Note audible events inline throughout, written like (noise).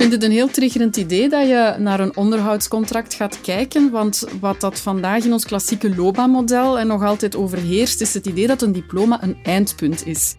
vind het een heel triggerend idee dat je naar een onderhoudscontract gaat kijken, want wat dat vandaag in ons klassieke loopbaanmodel en nog altijd overheerst, is het idee dat een diploma een eindpunt is.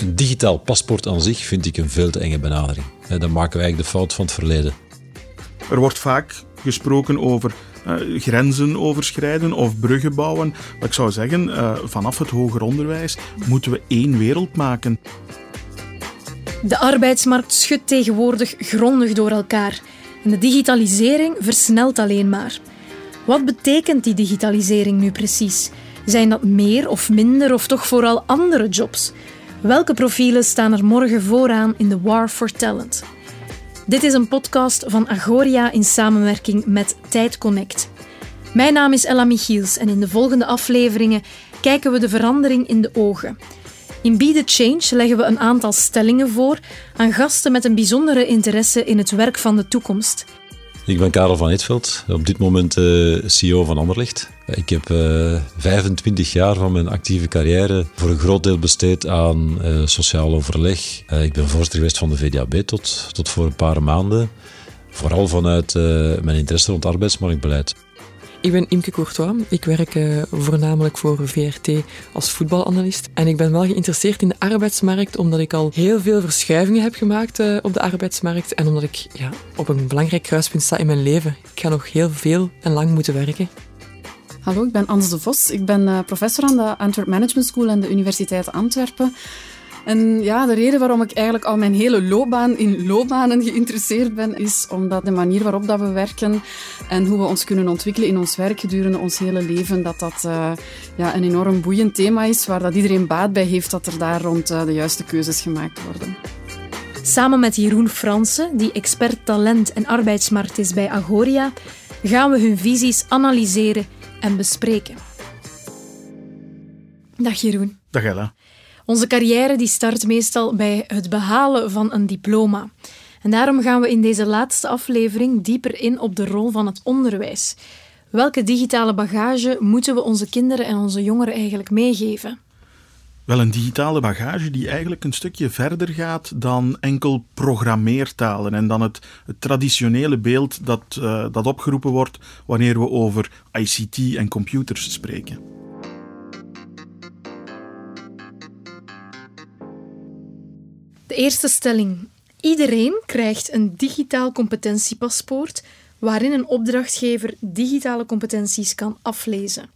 Een digitaal paspoort aan zich vind ik een veel te enge benadering. Dan maken we eigenlijk de fout van het verleden. Er wordt vaak gesproken over uh, grenzen overschrijden of bruggen bouwen. Maar ik zou zeggen, uh, vanaf het hoger onderwijs moeten we één wereld maken. De arbeidsmarkt schudt tegenwoordig grondig door elkaar. En de digitalisering versnelt alleen maar. Wat betekent die digitalisering nu precies? Zijn dat meer of minder of toch vooral andere jobs? Welke profielen staan er morgen vooraan in de War for Talent? Dit is een podcast van Agoria in samenwerking met Tijd Connect. Mijn naam is Ella Michiels en in de volgende afleveringen kijken we de verandering in de ogen. In Be the Change leggen we een aantal stellingen voor aan gasten met een bijzondere interesse in het werk van de toekomst. Ik ben Karel van Eetveld, op dit moment uh, CEO van Anderlecht. Ik heb uh, eh, 25 jaar van mijn actieve carrière voor een groot deel besteed aan uh, sociaal overleg. ik ben voorzitter geweest van de VDAB tot, tot voor een paar maanden. Vooral vanuit mijn interesse rond arbeidsmarktbeleid. Ik ben Imke Courtois. Ik werk uh, voornamelijk voor VRT als voetbalanalist. En ik ben wel geïnteresseerd in de arbeidsmarkt, omdat ik al heel veel verschuivingen heb gemaakt uh, op de arbeidsmarkt. En omdat ik ja, op een belangrijk kruispunt sta in mijn leven. Ik ga nog heel veel en lang moeten werken. Hallo, ik ben Ans de Vos. Ik ben uh, professor aan de Antwerp Management School en de Universiteit Antwerpen. En ja, de reden waarom ik eigenlijk al mijn hele loopbaan in loopbanen geïnteresseerd ben, is omdat de manier waarop dat we werken en hoe we ons kunnen ontwikkelen in ons werk gedurende ons hele leven, dat dat uh, ja, een enorm boeiend thema is, waar dat iedereen baat bij heeft dat er daar rond uh, de juiste keuzes gemaakt worden. Samen met Jeroen Fransen, die expert talent en arbeidsmarkt is bij Agoria, gaan we hun visies analyseren en bespreken. Dag Jeroen. Dag Ella. Onze carrière die start meestal bij het behalen van een diploma. En daarom gaan we in deze laatste aflevering dieper in op de rol van het onderwijs. Welke digitale bagage moeten we onze kinderen en onze jongeren eigenlijk meegeven? Wel een digitale bagage die eigenlijk een stukje verder gaat dan enkel programmeertalen en dan het, het traditionele beeld dat, uh, dat opgeroepen wordt wanneer we over ICT en computers spreken. De eerste stelling. Iedereen krijgt een digitaal competentiepaspoort waarin een opdrachtgever digitale competenties kan aflezen.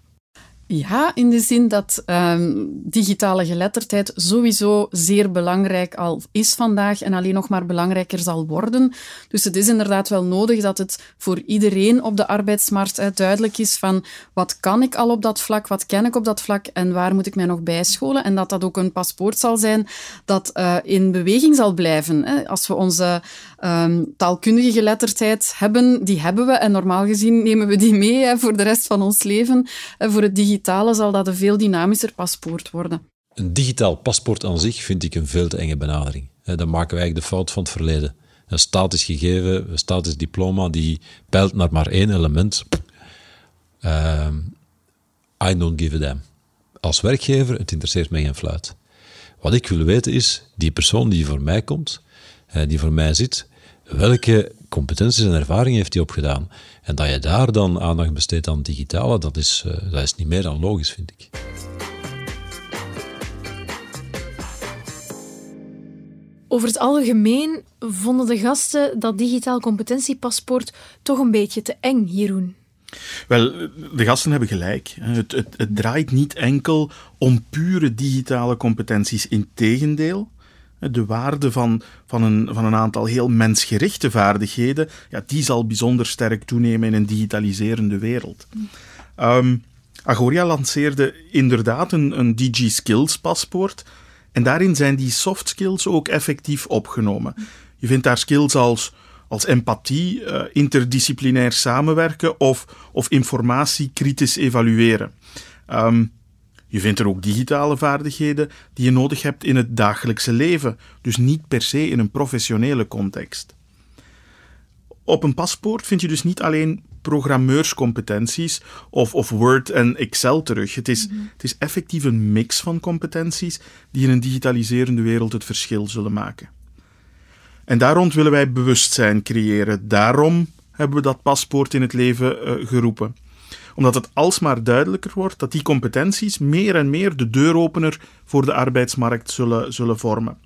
Ja, in de zin dat um, digitale geletterdheid sowieso zeer belangrijk al is vandaag en alleen nog maar belangrijker zal worden. Dus het is inderdaad wel nodig dat het voor iedereen op de arbeidsmarkt duidelijk is van wat kan ik al op dat vlak, wat ken ik op dat vlak en waar moet ik mij nog bijscholen. En dat dat ook een paspoort zal zijn dat uh, in beweging zal blijven. Hè. Als we onze um, taalkundige geletterdheid hebben, die hebben we en normaal gezien nemen we die mee hè, voor de rest van ons leven. Uh, voor het digitale zal dat een veel dynamischer paspoort worden. Een digitaal paspoort aan zich vind ik een veel te enge benadering. Dan maken we eigenlijk de fout van het verleden. Een statisch gegeven, een statisch diploma, die peilt naar maar één element. Uh, I don't give a damn. Als werkgever, het interesseert mij geen fluit. Wat ik wil weten is, die persoon die voor mij komt, die voor mij zit, welke competenties en ervaringen heeft hij opgedaan? En dat je daar dan aandacht besteedt aan digitale, dat is, uh, dat is niet meer dan logisch, vind ik. Over het algemeen vonden de gasten dat digitaal competentiepaspoort toch een beetje te eng, Jeroen. Wel, de gasten hebben gelijk. Het, het, het draait niet enkel om pure digitale competenties. Integendeel, de waarde van, van, een, van een aantal heel mensgerichte vaardigheden, ja, die zal bijzonder sterk toenemen in een digitaliserende wereld. Um, Agoria lanceerde inderdaad een, een DG Skills paspoort. En daarin zijn die soft skills ook effectief opgenomen. Je vindt daar skills als, als empathie, uh, interdisciplinair samenwerken of, of informatie kritisch evalueren. Um, je vindt er ook digitale vaardigheden die je nodig hebt in het dagelijkse leven, dus niet per se in een professionele context. Op een paspoort vind je dus niet alleen programmeurscompetenties of, of Word en Excel terug. Het is, mhm. het is effectief een mix van competenties die in een digitaliserende wereld het verschil zullen maken. En daar rond willen wij bewustzijn creëren. Daarom hebben we dat paspoort in het leven uh, geroepen. Omdat het alsmaar duidelijker wordt dat die competenties meer en meer de deuropener voor de arbeidsmarkt zullen, zullen vormen.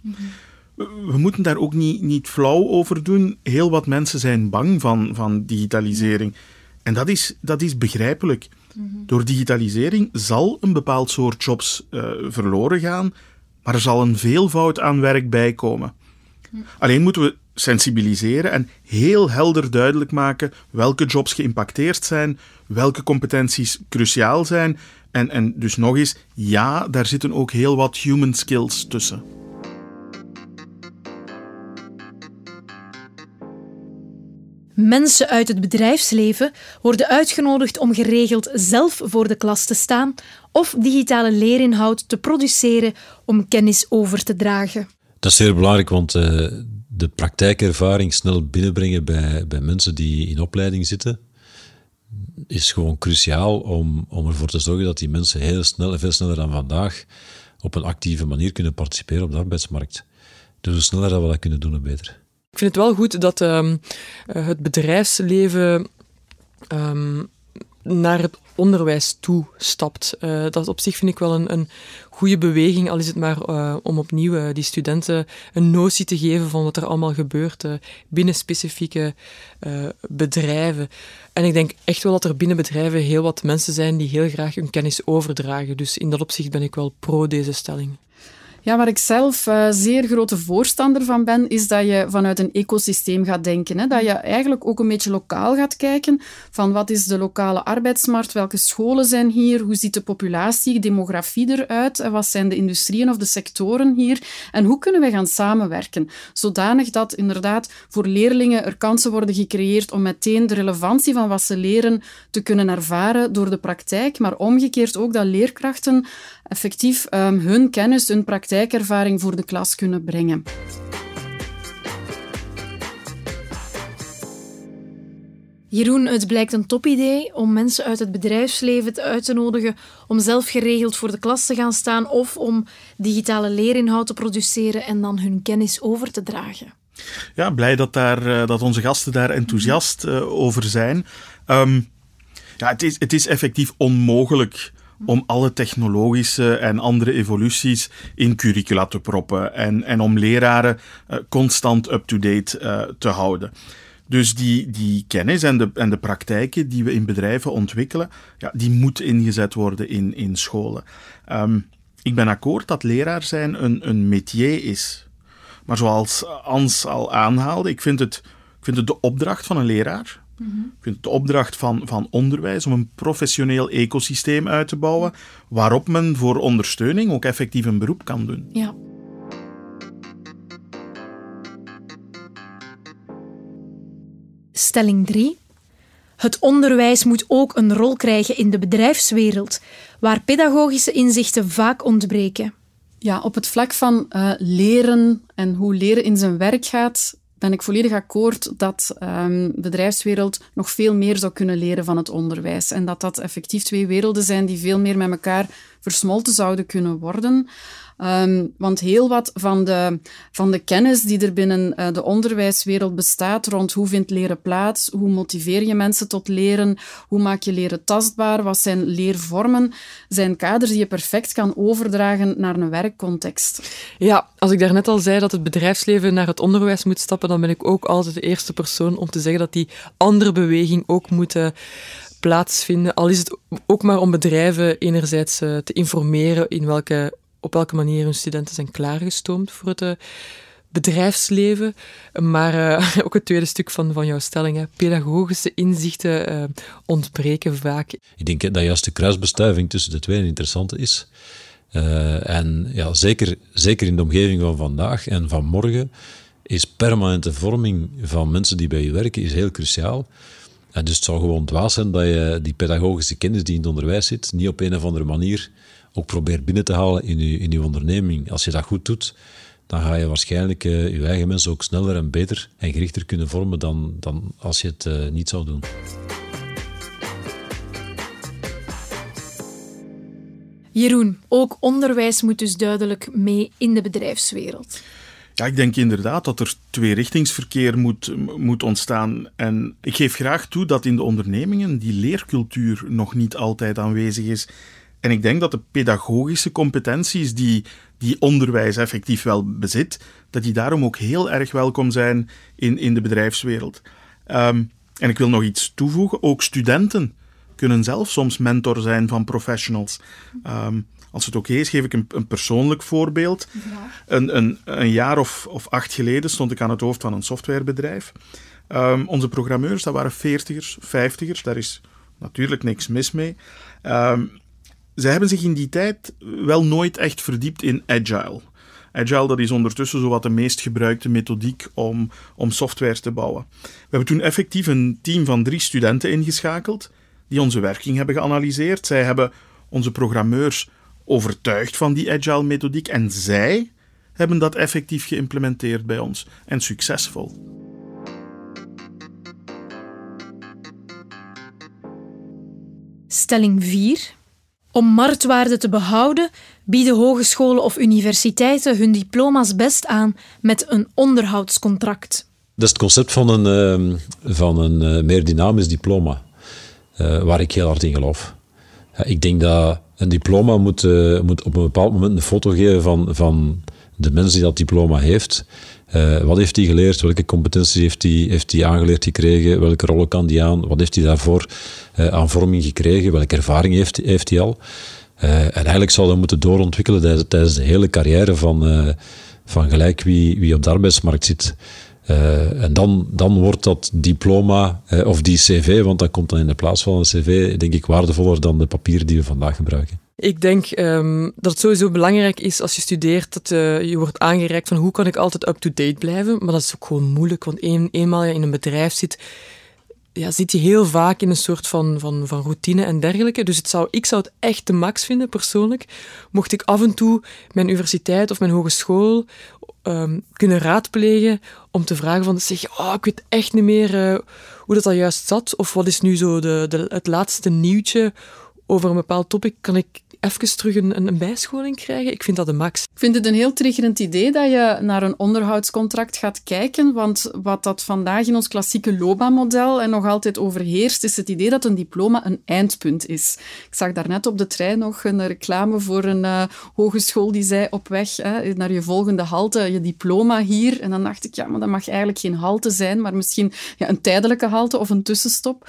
We moeten daar ook niet, niet flauw over doen. Heel wat mensen zijn bang van, van digitalisering. En dat is, dat is begrijpelijk. Door digitalisering zal een bepaald soort jobs uh, verloren gaan, maar er zal een veelvoud aan werk bij komen. Alleen moeten we sensibiliseren en heel helder duidelijk maken welke jobs geïmpacteerd zijn, welke competenties cruciaal zijn. En, en dus nog eens, ja, daar zitten ook heel wat human skills tussen. Mensen uit het bedrijfsleven worden uitgenodigd om geregeld zelf voor de klas te staan of digitale leerinhoud te produceren om kennis over te dragen. Dat is zeer belangrijk, want uh, de praktijkervaring snel binnenbrengen bij, bij mensen die in opleiding zitten, is gewoon cruciaal om, om ervoor te zorgen dat die mensen heel snel en veel sneller dan vandaag op een actieve manier kunnen participeren op de arbeidsmarkt. Dus hoe sneller dat we dat kunnen doen, hoe beter. Ik vind het wel goed dat um, het bedrijfsleven um, naar het onderwijs toe stapt. Uh, dat op zich vind ik wel een, een goede beweging, al is het maar uh, om opnieuw uh, die studenten een notie te geven van wat er allemaal gebeurt binnen specifieke bedrijven. En ik denk echt wel dat er binnen bedrijven heel wat mensen zijn die heel graag hun kennis overdragen. Dus in dat opzicht ben ik wel pro deze stelling. Ja, waar ik zelf uh, zeer grote voorstander van ben, is dat je vanuit een ecosysteem gaat denken. Hè? Dat je eigenlijk ook een beetje lokaal gaat kijken van wat is de lokale arbeidsmarkt, welke scholen zijn hier, hoe ziet de populatie, demografie eruit, wat zijn de industrieën of de sectoren hier en hoe kunnen we gaan samenwerken, zodanig dat inderdaad voor leerlingen er kansen worden gecreëerd om meteen de relevantie van wat ze leren te kunnen ervaren door de praktijk, maar omgekeerd ook dat leerkrachten effectief um, hun kennis, hun praktijkervaring voor de klas kunnen brengen. Jeroen, het blijkt een topidee om mensen uit het bedrijfsleven uit te nodigen om zelf geregeld voor de klas te gaan staan of om digitale leerinhoud te produceren en dan hun kennis over te dragen. Ja, blij dat, daar, eh, dat onze gasten daar enthousiast uh, over zijn. Um, ja, het, is, het is effectief onmogelijk om alle technologische en andere evoluties in curricula te proppen en, en om leraren uh, constant up-to-date uh, te houden. Dus die, die kennis en de, en de praktijken die we in bedrijven ontwikkelen, ja, die moet ingezet worden in, in scholen. Um, ik ben akkoord dat leraar zijn een, een métier is. Maar zoals Ans al aanhaalde, ik vind het, ik vind het de opdracht van een leraar ik vind het de opdracht van, van onderwijs om een professioneel ecosysteem uit te bouwen waarop men voor ondersteuning ook effectief een beroep kan doen. Ja. Stelling 3. Het onderwijs moet ook een rol krijgen in de bedrijfswereld, waar pedagogische inzichten vaak ontbreken. Ja, op het vlak van uh, leren en hoe leren in zijn werk gaat, ben ik volledig akkoord dat um, bedrijfswereld nog veel meer zou kunnen leren van het onderwijs. En dat dat effectief twee werelden zijn die veel meer met elkaar versmolten zouden kunnen worden. Um, want heel wat van de, van de kennis die er binnen uh, de onderwijswereld bestaat rond hoe vindt leren plaats, hoe motiveer je mensen tot leren, hoe maak je leren tastbaar, wat zijn leervormen, zijn kaders die je perfect kan overdragen naar een werkcontext. Ja, als ik daarnet al zei dat het bedrijfsleven naar het onderwijs moet stappen, dan ben ik ook altijd de eerste persoon om te zeggen dat die andere beweging ook moet plaatsvinden. Al is het ook maar om bedrijven enerzijds eh, te informeren in welke op welke manier hun studenten zijn klaargestoomd voor het uh, bedrijfsleven. Maar uh, (laughs) ook het tweede stuk van, van jouw stelling, hè. pedagogische inzichten ontbreken vaak. Ik denk dat juist de kruisbestuiving tussen de twee interessante is. en ja, zeker, zeker in de omgeving van vandaag en van morgen is permanente vorming van mensen die bij je werken is heel cruciaal. Dus het zou gewoon dwaas zijn dat je die pedagogische kennis die in het onderwijs zit, niet op een of andere manier ook probeert binnen te halen in je, in uw onderneming. Als je dat goed doet, dan ga je waarschijnlijk uh, je eigen mensen ook sneller en beter en gerichter kunnen vormen dan, dan als je het uh, niet zou doen. Jeroen, ook onderwijs moet dus duidelijk mee in de bedrijfswereld. Ja, ik denk inderdaad dat er tweerichtingsverkeer moet, moet ontstaan. En ik geef graag toe dat in de ondernemingen die leercultuur nog niet altijd aanwezig is. En ik denk dat de pedagogische competenties die, die onderwijs effectief wel bezit, dat die daarom ook heel erg welkom zijn in, in de bedrijfswereld. Um, en ik wil nog iets toevoegen. Ook studenten kunnen zelf soms mentor zijn van professionals. Um, als het oké is, geef ik een, een persoonlijk voorbeeld. Een, een, een, jaar of, of acht geleden stond ik aan het hoofd van een softwarebedrijf. Um, onze programmeurs, dat waren veertigers, vijftigers. Daar is natuurlijk niks mis mee. Um, zij hebben zich in die tijd wel nooit echt verdiept in agile. Agile dat is ondertussen zo wat de meest gebruikte methodiek om, om software te bouwen. We hebben toen effectief een team van drie studenten ingeschakeld die onze werking hebben geanalyseerd. Zij hebben onze programmeurs overtuigd van die agile methodiek en zij hebben dat effectief geïmplementeerd bij ons en succesvol. Stelling 4. Om marktwaarde te behouden, bieden hogescholen of universiteiten hun diploma's best aan met een onderhoudscontract. Dat is het concept van een, ehm, van een eh, meer dynamisch diploma, uh, waar ik heel hard in geloof. Ja, ik denk dat een diploma moet, uh, moet op een bepaald moment een foto geven van, van de mens die dat diploma heeft. wat heeft hij geleerd? Welke competenties heeft hij heeft aangeleerd gekregen? Welke rollen kan hij aan? Wat heeft hij daarvoor aan vorming gekregen? Welke ervaring heeft, heeft hij al? Uh, en eigenlijk zou dat moeten doorontwikkelen tijdens, de hele carrière van, van gelijk wie, wie op de arbeidsmarkt zit. Uh, en dan, dan wordt dat diploma of die cv, want dat komt dan in de plaats van een cv, denk ik waardevoller dan de papieren die we vandaag gebruiken. Ik denk um, dat het sowieso belangrijk is als je studeert dat uh, je wordt aangereikt van hoe kan ik altijd up-to-date blijven. Maar dat is ook gewoon moeilijk, want een, eenmaal je in een bedrijf zit, ja, zit je heel vaak in een soort van, van, van routine en dergelijke. Dus het zou, ik zou het echt de max vinden, persoonlijk, mocht ik af en toe mijn universiteit of mijn hogeschool um, kunnen raadplegen om te vragen van, zeg, oh, ik weet echt niet meer uh, hoe dat al juist zat, of wat is nu zo de, de, het laatste nieuwtje over een bepaald topic, kan ik even terug een, een, bijscholing krijgen. Ik vind dat de max. Ik vind het een heel triggerend idee dat je naar een onderhoudscontract gaat kijken, want wat dat vandaag in ons klassieke loopbaanmodel en nog altijd overheerst, is het idee dat een diploma een eindpunt is. Ik zag daarnet op de trein nog een reclame voor een uh, hogeschool die zei op weg hè, naar je volgende halte, je diploma hier. En dan dacht ik, ja, maar dat mag eigenlijk geen halte zijn, maar misschien ja, een tijdelijke halte of een tussenstop.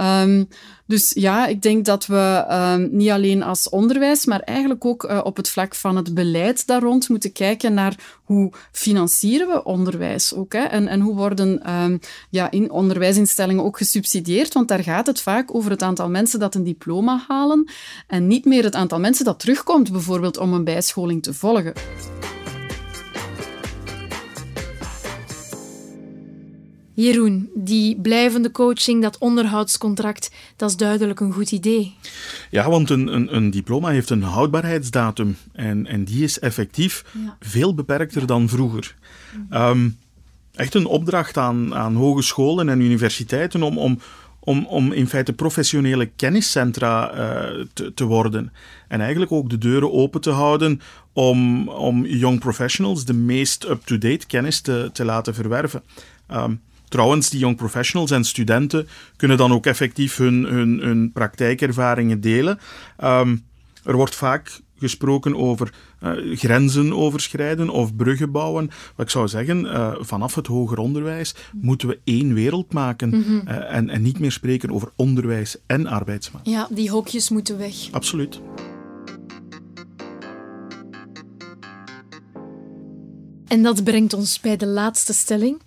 Um, dus ja, ik denk dat we uh, niet alleen als onderwijs, maar eigenlijk ook uh, op het vlak van het beleid daar rond moeten kijken naar hoe financieren we onderwijs ook. Hè? En, en hoe worden uh, ja, in onderwijsinstellingen ook gesubsidieerd? Want daar gaat het vaak over het aantal mensen dat een diploma halen en niet meer het aantal mensen dat terugkomt, bijvoorbeeld om een bijscholing te volgen. Jeroen, die blijvende coaching, dat onderhoudscontract, dat is duidelijk een goed idee. Ja, want een, een, een diploma heeft een houdbaarheidsdatum en, en die is effectief veel beperkter dan vroeger. Um, echt een opdracht aan, aan hogescholen en universiteiten om, om, om, om in feite professionele kenniscentra uh, te, te worden. En eigenlijk ook de deuren open te houden om, om young professionals de meest up-to-date kennis te, te laten verwerven. Um, Trouwens, die young professionals en studenten kunnen dan ook effectief hun, hun, hun praktijkervaringen delen. Um, er wordt vaak gesproken over uh, grenzen overschrijden of bruggen bouwen. Wat ik zou zeggen, uh, vanaf het hoger onderwijs moeten we één wereld maken mm -hmm. uh, en, en niet meer spreken over onderwijs en arbeidsmarkt. Ja, die hokjes moeten weg. Absoluut. En dat brengt ons bij de laatste stelling.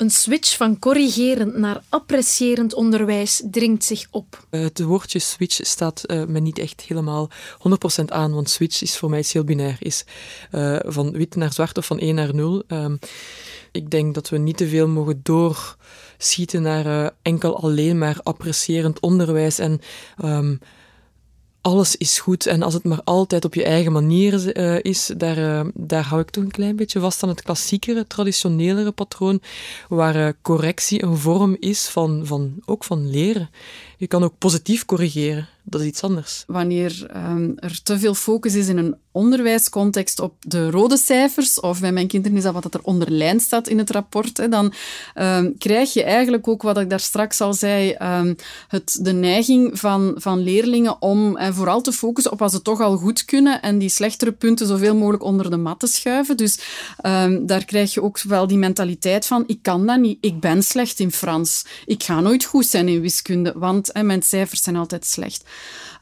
Een switch van corrigerend naar apprecierend onderwijs dringt zich op. Eh, het woordje switch staat uh, me niet echt helemaal 100% aan, want switch is voor mij iets heel binair. Is uh, van wit naar zwart of van 1 naar 0. Um, ik denk dat we niet te veel mogen doorschieten naar enkel alleen maar apprecierend onderwijs en um, alles is goed en als het maar altijd op je eigen manier uh, is, daar, uh, daar hou ik toch een klein beetje vast aan het klassiekere, traditionelere patroon, waar uh, correctie een vorm is van, van, ook van leren. Je kan ook positief corrigeren. Dat is iets anders. Wanneer um, er te veel focus is in een onderwijscontext op de rode cijfers, of bij mijn kinderen is dat wat er onderlijnd staat in het rapport, hè, dan um, krijg je eigenlijk ook wat ik daar straks al zei, um, het, de neiging van, van leerlingen om vooral te focussen op wat ze toch al goed kunnen en die slechtere punten zoveel mogelijk onder de mat te schuiven. Dus daar krijg je ook wel die mentaliteit van, ik kan dat niet, ik ben slecht in Frans, ik ga nooit goed zijn in wiskunde, want mijn cijfers zijn altijd slecht.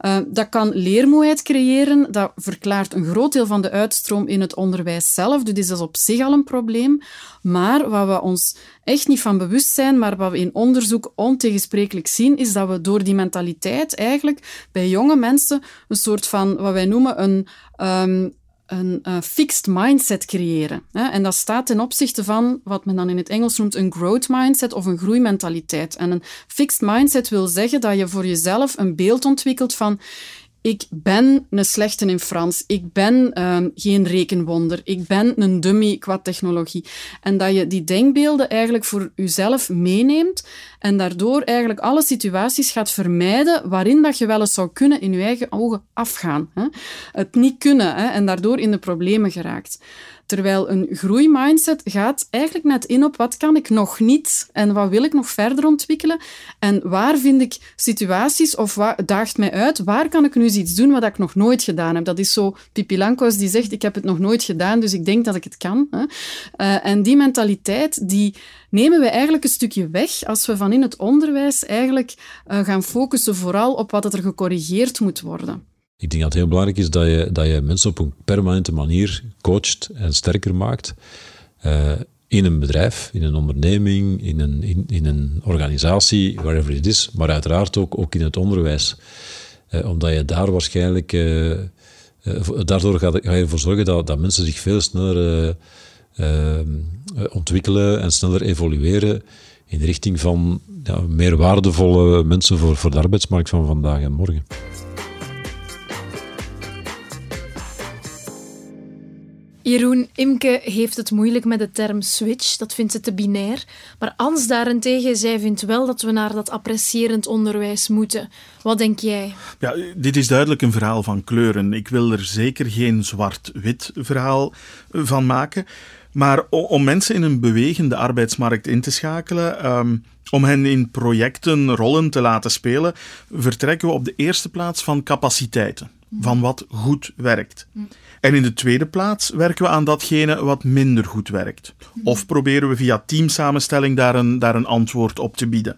Uh, dat kan leermoeheid creëren. Dat verklaart een groot deel van de uitstroom in het onderwijs zelf. Dus dat is op zich al een probleem. Maar wat we ons echt niet van bewust zijn, maar wat we in onderzoek ontegensprekelijk zien, is dat we door die mentaliteit eigenlijk bij jonge mensen een soort van, wat wij noemen, een um, een uh, fixed mindset creëren. Hè? En dat staat ten opzichte van wat men dan in het Engels noemt een growth mindset of een groeimentaliteit. En een fixed mindset wil zeggen dat je voor jezelf een beeld ontwikkelt van ik ben een slechte in Frans, ik ben ehm, geen rekenwonder, ik ben een dummy qua technologie. En dat je die denkbeelden eigenlijk voor jezelf meeneemt en daardoor eigenlijk alle situaties gaat vermijden waarin dat je wel eens zou kunnen in je eigen ogen afgaan. Hè? Het niet kunnen hè? en daardoor in de problemen geraakt. Terwijl een groeimindset gaat eigenlijk net in op wat kan ik nog niet en wat wil ik nog verder ontwikkelen en waar vind ik situaties of wat daagt mij uit, waar kan ik nu iets doen wat ik nog nooit gedaan heb. Dat is zo Pipi die zegt ik heb het nog nooit gedaan, dus ik denk dat ik het kan. Hè. Uh, en die mentaliteit die nemen we eigenlijk een stukje weg als we van in het onderwijs eigenlijk uh, gaan focussen vooral op wat er gecorrigeerd moet worden. Ik denk dat het heel belangrijk is dat je, dat je mensen op een permanente manier coacht en sterker maakt. Uh, in een bedrijf, in een onderneming, in een, in, in een organisatie, wherever it is, maar uiteraard ook, ook in het onderwijs. Uh, omdat je daar waarschijnlijk, uh, daardoor ga, ga je ervoor zorgen dat, dat mensen zich veel sneller ontwikkelen en sneller evolueren in de richting van ja, meer waardevolle mensen voor, voor de arbeidsmarkt van vandaag en morgen. Jeroen, Imke heeft het moeilijk met de term switch, dat vindt ze te binair. Maar Ans daarentegen, zij vindt wel dat we naar dat apprecierend onderwijs moeten. Wat denk jij? Ja, dit is duidelijk een verhaal van kleuren. Ik wil er zeker geen zwart-wit verhaal van maken. Maar om mensen in een bewegende arbeidsmarkt in te schakelen, ehm, om hen in projecten rollen te laten spelen, vertrekken we op de eerste plaats van capaciteiten, van wat goed werkt. En in de tweede plaats werken we aan datgene wat minder goed werkt. Of proberen we via teamsamenstelling daar een, daar een antwoord op te bieden.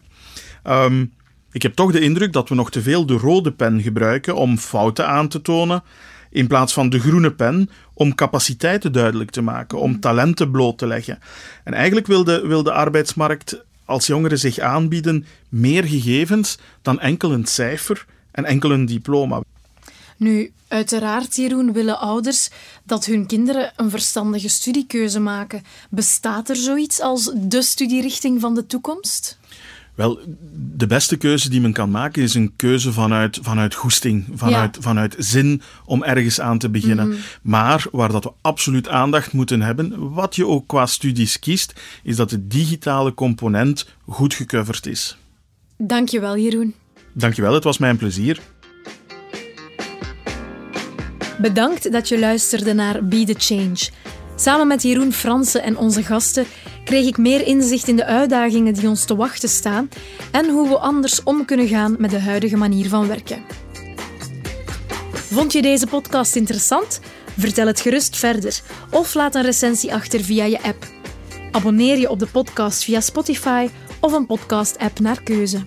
Ehm, ik heb toch de indruk dat we nog te veel de rode pen gebruiken om fouten aan te tonen, in plaats van de groene pen om capaciteiten duidelijk te maken, om talenten bloot te leggen. En eigenlijk wil de, wil de arbeidsmarkt als jongeren zich aanbieden meer gegevens dan enkel een cijfer en enkel een diploma. Nu, uiteraard, Jeroen, willen ouders dat hun kinderen een verstandige studiekeuze maken. Bestaat er zoiets als de studierichting van de toekomst? Wel, de beste keuze die men kan maken is een keuze vanuit, vanuit goesting, vanuit, vanuit zin om ergens aan te beginnen. Mhm. Maar waar dat we absoluut aandacht moeten hebben, wat je ook qua studies kiest, is dat de digitale component goed gecoverd is. Dankjewel, Jeroen. Dankjewel, het was mijn plezier. Bedankt dat je luisterde naar Be the Change. Samen met Jeroen Fransen en onze gasten kreeg ik meer inzicht in de uitdagingen die ons te wachten staan en hoe we anders om kunnen gaan met de huidige manier van werken. Vond je deze podcast interessant? Vertel het gerust verder of laat een recensie achter via je app. Abonneer je op de podcast via Spotify of een podcast-app naar keuze.